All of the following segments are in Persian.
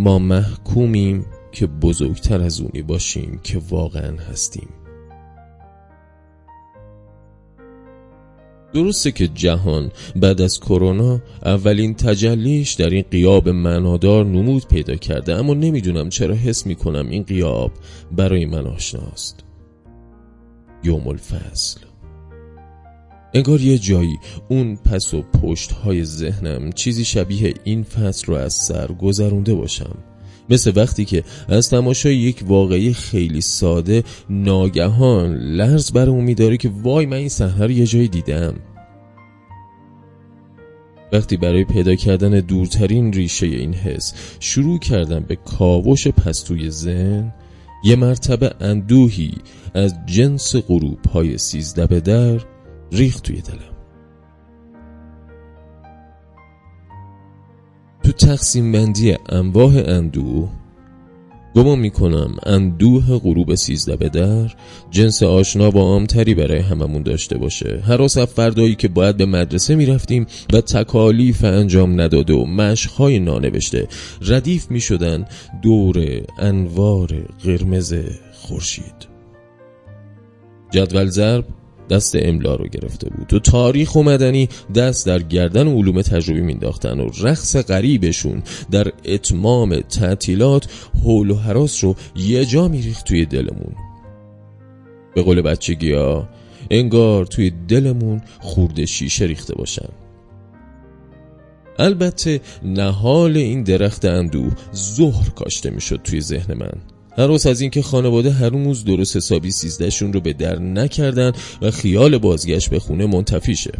ما محکومیم که بزرگتر از اونی باشیم که واقعا هستیم. درسته که جهان بعد از کرونا اولین تجلیش در این قیاب معنادار نمود پیدا کرده اما نمی‌دونم چرا حس می‌کنم این قیاب برای من آشناست. یوم الفصل. انگار یه جایی اون پس و پشت های ذهنم چیزی شبیه این فصل رو از سر گذرونده باشم. مثل وقتی که از تماشای یک واقعی خیلی ساده ناگهان لرز برمون میداره که وای من این صحنه رو یه جایی دیدم. وقتی برای پیدا کردن دورترین ریشه این حس شروع کردم به کاوش پستوی زن یه مرتبه اندوهی از جنس غروب های سیزده به در ریخت توی دلم. تو تقسیم بندی انواع اندوه گمان می‌کنم اندوه غروب سیزده به در جنس آشنا با عامتری برای هممون داشته باشه. هر فردایی که باید به مدرسه می‌رفتیم و تکالیف انجام نداده و مشخهای نانوشته ردیف می‌شدن دور انوار قرمز خورشید. جدول ضرب دست املا رو گرفته بود. تو تاریخ و مدنی دست در گردن علوم تجربی مینداختن و رقص غریبشون در اتمام تعطیلات حول و حراس رو یه جا میریخت توی دلمون. به قول بچگی ها انگار توی دلمون خورده شیشه ریخته باشن. البته نهال این درخت اندوه ظهر کاشته می‌شد توی ذهن من. روز از اینکه خانواده هر روز درست حسابی سیزدهشون رو به در نکردن و خیال بازگشت به خونه منتفی شه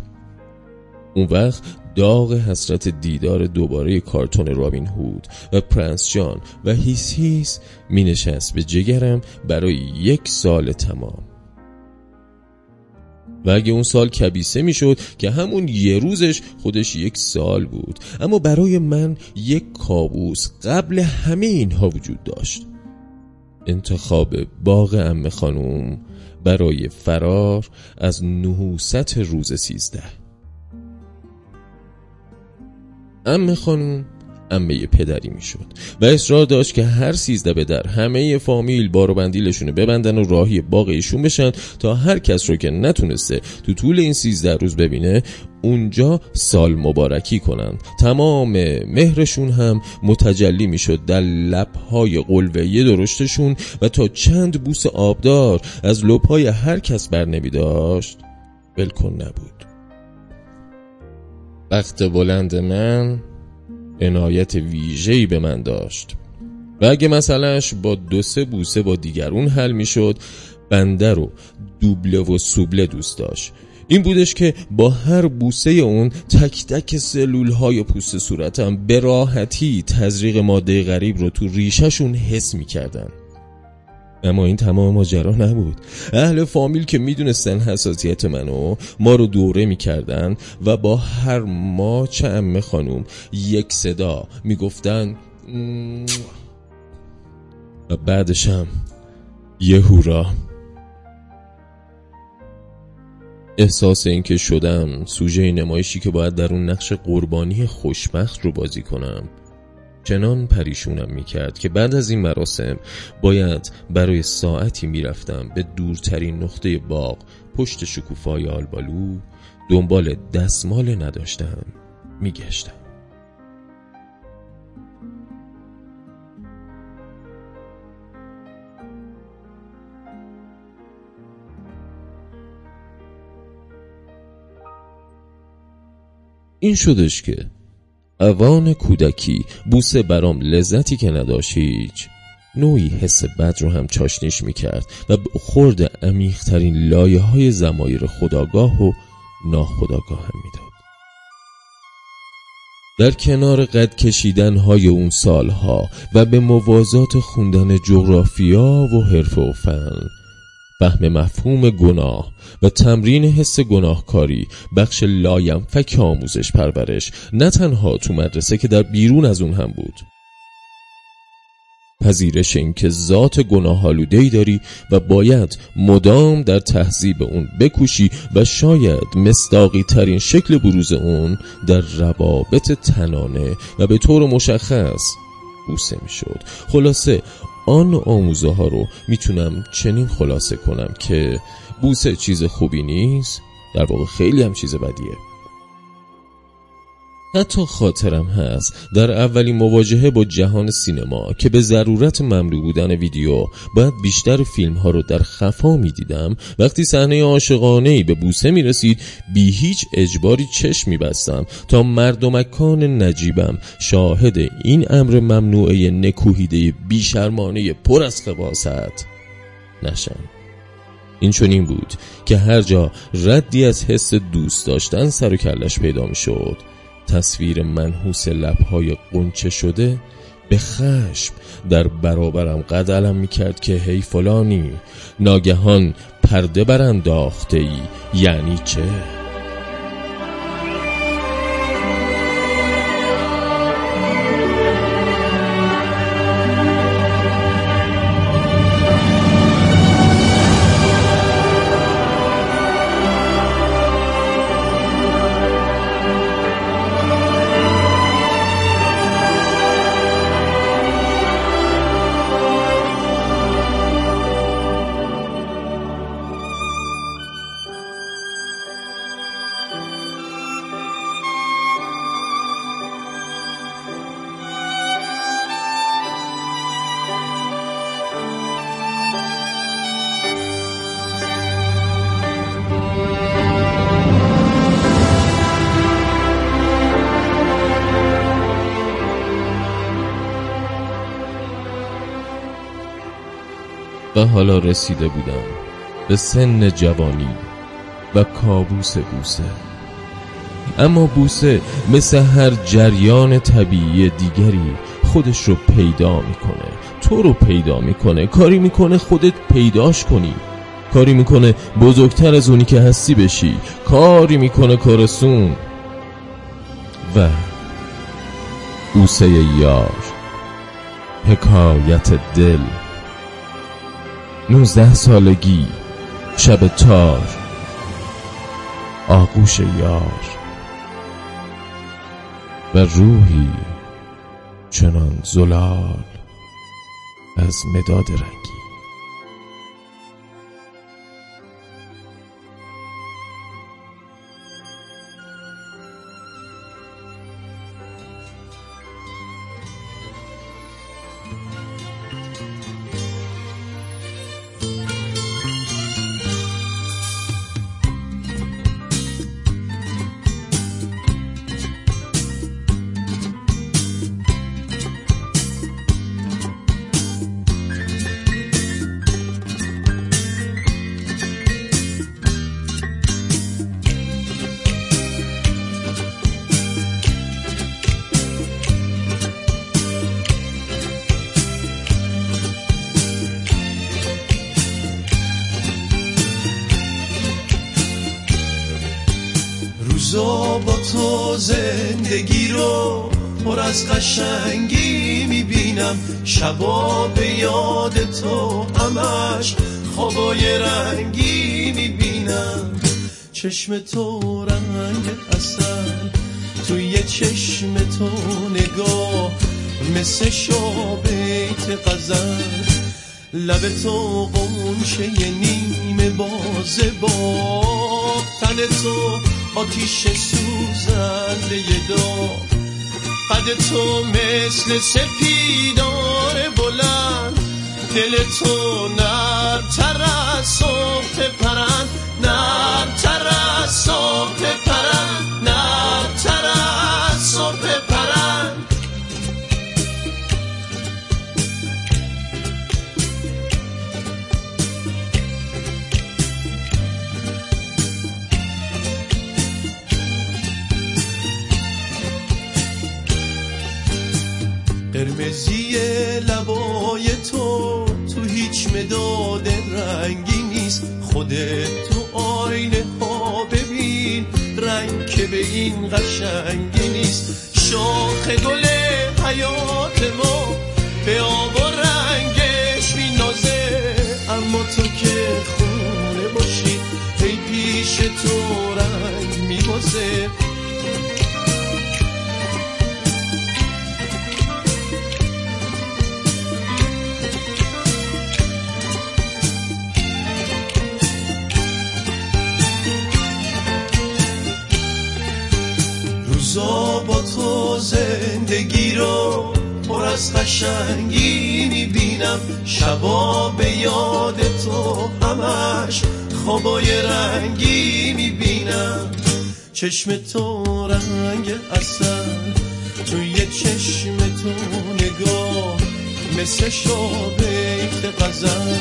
اون وقت داغ حسرت دیدار دوباره کارتون رابین هود و پرنس جان و هیس هیس می نشست به جگرم برای یک سال تمام. و اگه اون سال کبیسه می‌شد که همون یه روزش خودش یک سال بود اما برای من یک کابوس قبل همه اینها وجود داشت. انتخاب باغ ام خانوم برای فرار از نحوست روز سیزده. ام خانوم امه پدری می‌شد و اصرار داشت که هر سیزده به در همه فامیل بار و بندیلشون ببندن و راهی باغ ایشون بشن تا هر کس رو که نتونسته تو طول این سیزده روز ببینه اونجا سال مبارکی کنن تمام مهرشون هم متجلی می‌شد در لبهای قلوهی درشتشون و تا چند بوس آبدار از لبهای هر کس بر نمی داشت بلکن نبود. وقت بلند من عنایت ویژه‌ای به من داشت. و اگه مسئلهش با دو سه بوسه با دیگرون حل می‌شد بنده رو دوبله و سوبله دوست داشت. این بودش که با هر بوسه اون تک تک سلول های پوست صورتم به راحتی تزریق ماده غریب رو تو ریشهشون حس می‌کردن. اما این تمام ماجرا نبود. اهل فامیل که می‌دونستن حساسیت منو ما رو دوره می‌کردن و با هر ما چه امه خانوم یک صدا می‌گفتن و بعدشم یه هورا. احساس اینکه شدم سوژه نمایشی که باید در اون نقش قربانی خوشبخت رو بازی کنم. چنان پریشونم می‌کرد که بعد از این مراسم باید برای ساعتی می‌رفتم به دورترین نقطه باغ پشت شکوفای آلبالو دنبال دستمال نداشتم میگشتم. این شدش که اوان کودکی بوسه برام لذتی که نداشت هیچ. نوعی حس بد رو هم چاشنیش می‌کرد و خورد عمیقترین لایه های زمایر خداگاه و ناخداگاه هم می‌داد. در کنار قد کشیدن های اون سالها و به موازات خوندن جغرافیا و حرف و فن فهم مفهوم گناه و تمرین حس گناهکاری بخش لایم فک آموزش پرورش نه تنها تو مدرسه که در بیرون از اون هم بود. پذیرش اینکه ذات گناه ای داری و باید مدام در تهذیب اون بکوشی و شاید مصداقی ترین شکل بروز اون در روابط تنانه و به طور مشخص بوسه می‌شد. خلاصه آن آموزه ها رو می‌تونم چنین خلاصه کنم که بوسه چیز خوبی نیست در واقع خیلی هم چیز بدیه. حتی خاطرم هست. در اولین مواجهه با جهان سینما که به ضرورت مملو بودن ویدیو باید بیشتر فیلم ها رو در خفا می دیدم وقتی صحنه عاشقانه به بوسه می رسید بی هیچ اجباری چشم می بستم تا مردمکان نجیبم شاهد این امر ممنوعه نکوهیده بیشرمانه پر از خباست نشم. این چنین بود که هر جا ردی از حس دوست داشتن سر و کلش پیدا می شد تصویر منحوس لبهای قنچه شده به خشم در برابرم قدلم می‌کرد که هی فلانی ناگهان پرده برانداخته ای یعنی چه؟ حالا رسیده بودم به سن جوانی و کابوس بوسه. اما بوسه مثل هر جریان طبیعی دیگری خودش رو پیدا می‌کنه. تو رو پیدا می‌کنه. کاری می‌کنه خودت پیداش کنی. کاری می‌کنه بزرگتر از اونی که هستی بشی. کاری می‌کنه کارسون و بوسه یار حکایت دل. نوزده سالگی شب تار آغوش یار. و روحی چنان زلال از مداد رنگی. زندگی رو پر از قشنگی می‌بینم. شبا به یاد تو همش خوابای رنگی می‌بینم. چشم تو رنگ اصل توی چشم تو نگاه مثل شابیت غزل. لب تو قنشه نیمه بازه با تن تو آتیش سوزنده داغ قد تو مثل سپیدار بلند. دل تو نرمتر از صبح پرند. خودت تو آینه ها ببین رنگ که به این قشنگی نیست. شاخ گل حیات ما به آب تو زندگی رو پر از قشنگی می‌بینم. شبا به یاد تو همش خوابای رنگی می‌بینم. چشم تو رنگ اصل توی چشم تو نگاه مثل شابیت غزل.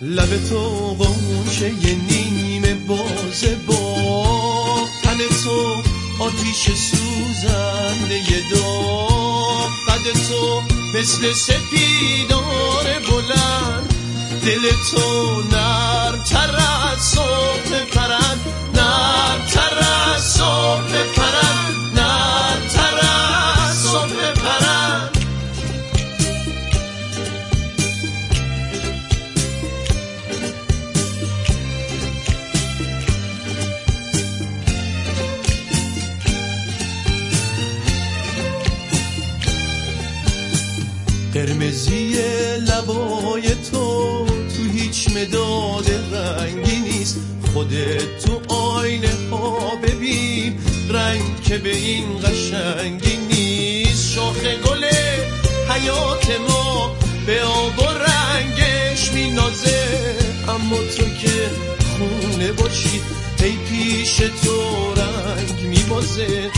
لب تو قنچه نیمه بازه با تن تو آتیش سوزنده داغ قد تو مثل سپیدار بلند. دل تو نرم تر از صبح پرند. نرم تر از صبح قرمزی لبای تو تو هیچ مداد رنگی نیست. خودت تو آینه ها ببین رنگ که به این قشنگی نیست. شاخ گل حیات ما به آب و رنگش مینازه. اما تو که خونه باشی ای پیش تو رنگ میبازه.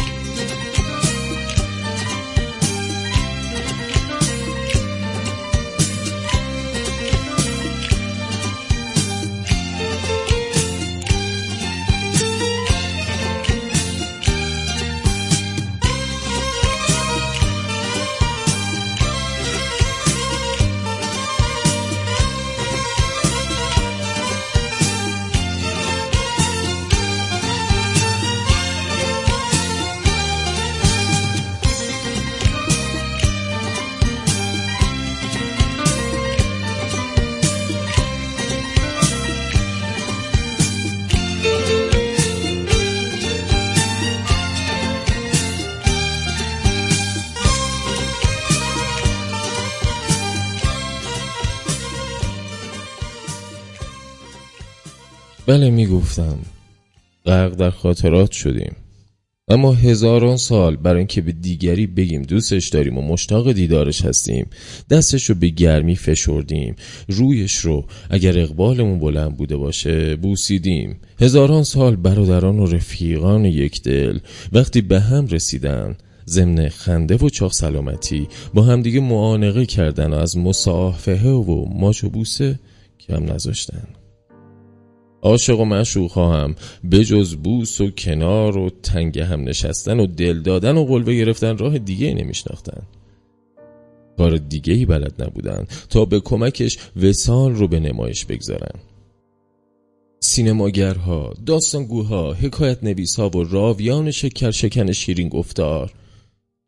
بله می‌گفتم. غرق در خاطرات شدیم. اما هزاران سال برای اینکه به دیگری بگیم دوستش داریم و مشتاق دیدارش هستیم دستش رو به گرمی فشردیم. رویش رو اگر اقبالمون بلند بوده باشه بوسیدیم. هزاران سال برادران و رفیقان یک دل وقتی به هم رسیدن ضمن خنده و چاق سلامتی با همدیگه معانقه کردن و از مصافحه و ماچ و بوسه کم نذاشتن. عاشق و معشوق هم به جز بوس و کنار و تنگ هم نشستن و دل دادن و قلبه گرفتن راه دیگه نمیشناختن. کار دیگه ای بلد نبودن تا به کمکش وسال رو به نمایش بگذارن. سینماگرها، داستانگوها، حکایت نویسها و راویان شکر شکن شیرین گفتار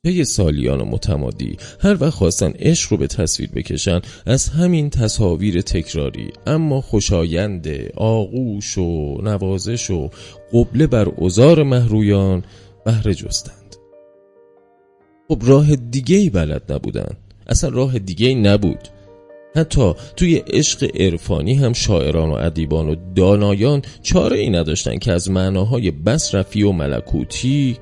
طی سالیان و متمادی هر وقت خواستن عشق رو به تصویر بکشن از همین تصاویر تکراری. اما خوشایند آغوش و نوازش و قبله بر ازار محرویان بهره جستند. خب راه دیگه ای بلد نبودن. اصلا راه دیگه ای نبود. حتی توی عشق عرفانی هم شاعران و ادیبان و دانایان چاره ای نداشتن که از معناهای بس رفی و ملکوتی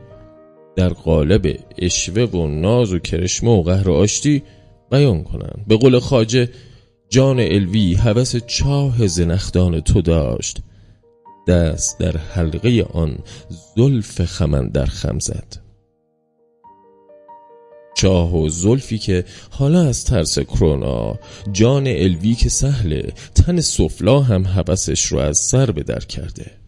در قالب اشوه و ناز و کرشمه و قهر و آشتی بیان کنند. به قول خاجه جان الوی هوس چاه زنخدان تو داشت. دست در حلقه آن زلف خمن در خم زد. چاه و زلفی که حالا از ترس کرونا جان الوی که سهله تن سفلا هم حوسش رو از سر به در کرده.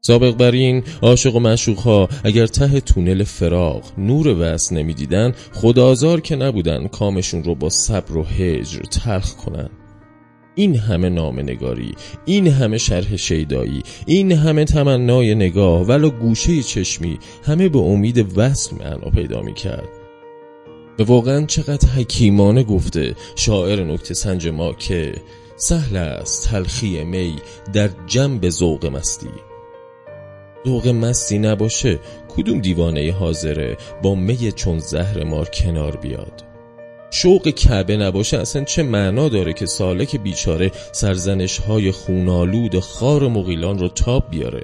سابق بر این عاشق و معشوق ها اگر ته تونل فراغ نور وس نمی‌دیدن خدازار که نبودن کامشون رو با صبر و هجر تلخ کنن. این همه نام نگاری این همه شرح شیدایی این همه تمنای نگاه ولو گوشه چشمی همه به امید وصل معنا پیدا می کرد و واقعا چقدر حکیمانه گفته شاعر نکته سنج ما که سهل است تلخی می در جنب ذوق مستی. ذوق مستی نباشه کدوم دیوانه حاضره؟ با می چون زهر مار کنار بیاد. شوق کعبه نباشه اصلا چه معنا داره که سالک بیچاره سرزنش های خونالود خار مغیلان رو تاب بیاره؟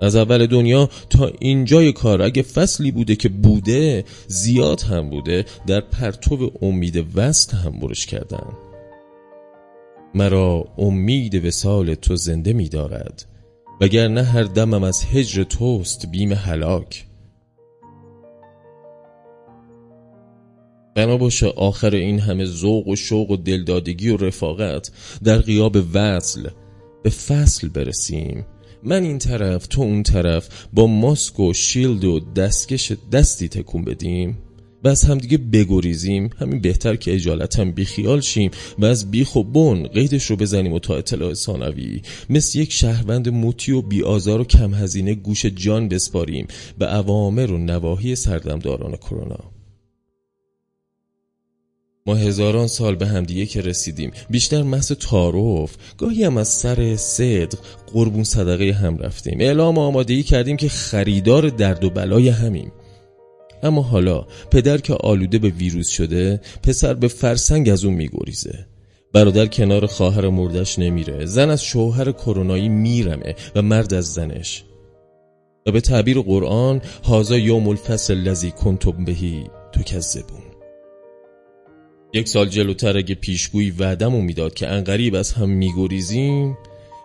از اول دنیا تا اینجای کار اگه فصلی بوده که بوده زیاد هم بوده در پرتو امید وست هم برش کردن. مرا امید وسال تو زنده می دارد وگرنه هر دمم از هجر توست بیم هلاک. بنا باشه آخر این همه ذوق و شوق و دلدادگی و رفاقت. در غیاب وصل به فصل برسیم. من این طرف تو اون طرف با ماسک و شیلد و دستکش دستی تکون بدیم. و از همدیگه بگریزیم. همین بهتر که اجالت هم بیخیال شیم و از بیخ و بن قیدش رو بزنیم و تا اطلاع ثانوی. مثل یک شهروند موتی و بیآزار و کم هزینه گوش جان بسپاریم به عوامر و نواحی سردمداران کرونا. ما هزاران سال به همدیگه که رسیدیم. بیشتر محض تعارف. گاهی هم از سر صدق قربون صدقه هم رفتیم. اعلام آمادگی کردیم که خریدار درد و بلای همیم. اما حالا پدر که آلوده به ویروس شده پسر به فرسنگ از اون میگریزه. برادر کنار خواهر مردش نمیره. زن از شوهر کرونایی میرمه و مرد از زنش. و به تعبیر قرآن هازا یوم الفصل لذی کنتم بهی تو کذبون یک سال جلوتر اگه پیشگویی وعدمو می‌داد که انقریب از هم میگریزیم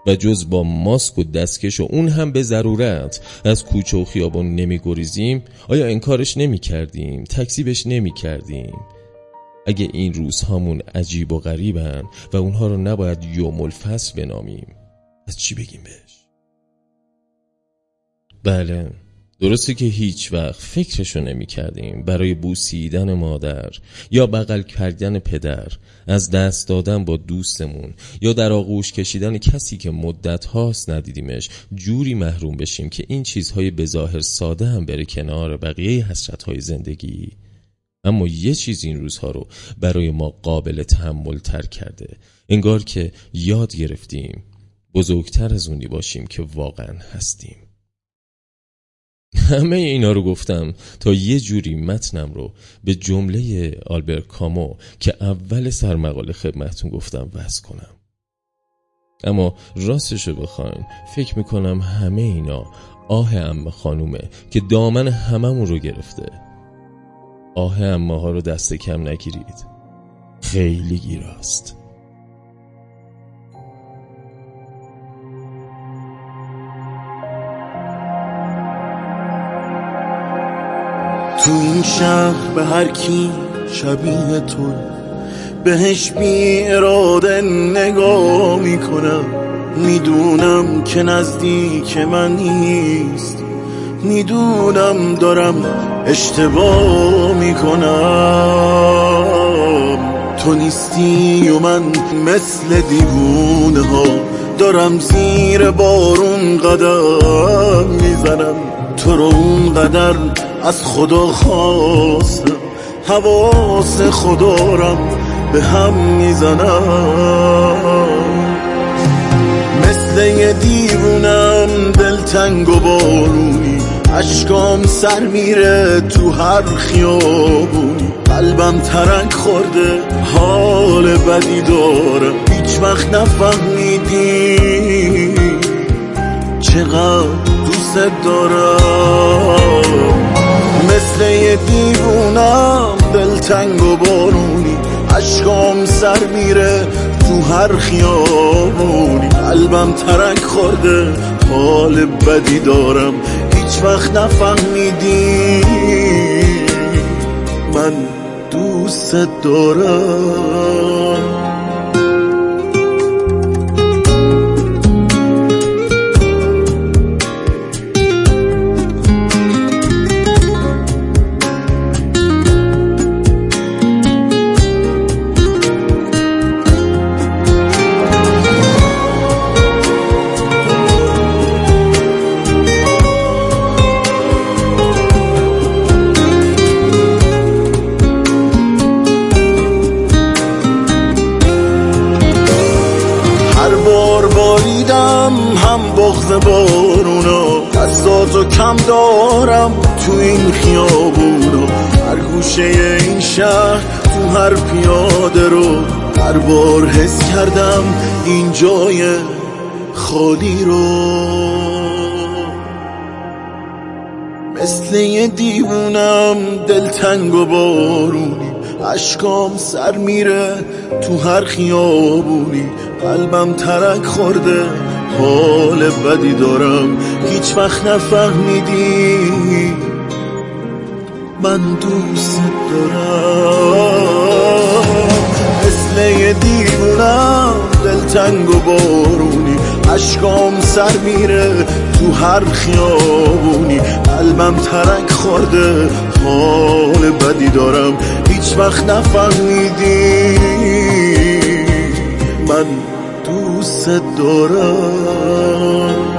و جز با ماسک و دستکش و اون هم به ضرورت از کوچه و خیابان نمیگریزیم؟ آیا انکارش نمی‌کردیم؟ تکسیبش نمی‌کردیم؟ اگه این روزهامون عجیب و غریبن و اونها رو نباید یوم الفصل بنامیم از چی بگیم بهش؟ بله. درسته که هیچ وقت فکرشو نمی کردیم برای بوسیدن مادر یا بغل کردن پدر از دست دادن با دوستمون یا در آغوش کشیدن کسی که مدت هاست ندیدیمش جوری محروم بشیم که این چیزهای بظاهر ساده هم بره کنار بقیه حسرت های زندگی. اما یه چیز این روزها رو برای ما قابل تحمل تر کرده. انگار که یاد گرفتیم. بزرگتر از اونی باشیم که واقعا هستیم. همه اینا رو گفتم تا یه جوری متنم رو به جمله آلبرت کامو که اول سرمقاله خدمتون گفتم وز کنم. اما راستش رو بخواین فکر می‌کنم همه اینا آه ام خانومه که دامن هممون رو گرفته. آه امه ها رو دست کم نگیرید. خیلی گیراست. تو این شهر به هر کی شبیه تو بهش بی اراده نگاه می‌کنم. می‌دونم که نزدیک من نیست. می‌دونم دارم اشتباه می‌کنم. تو نیستی و من مثل دیوونه ها. دارم زیر بارون قدم می‌زنم. تو رو اونقدر از خدا خواستم. حواس خدا رم به هم می‌زنم. مثل یه دیوونم دلتنگ و بارونی. اشکام سر میره تو هر خیابونی. قلبم ترک خورده حال بدی دارم. هیچ وقت نفهمیدی چقدر دوست دارم مثل یه دیوونم دلتنگ و بارونی. اشکام سر میره تو هر خیابونی. قلبم ترک خورده حال بدی دارم. هیچ وقت نفهمیدی. من دوست دارم. بارونا دستاتو کم دارم تو این خیابونا هر گوشه این شهر تو هر پیاده رو هر بار حس کردم این جای خالی رو. مثل یه دیوونم دلتنگ و بارونی اشکام سر میره تو هر خیابونی. قلبم ترک خورده حال بدی دارم. هیچ وقت نفهمیدی. من دوست دارم. مثل یه دیوونم دلتنگ و بارونی. اشکام سر میره تو هر خیابونی. قلبم ترک خورده حال بدی دارم. هیچ وقت نفهمیدی. من دوست دارم.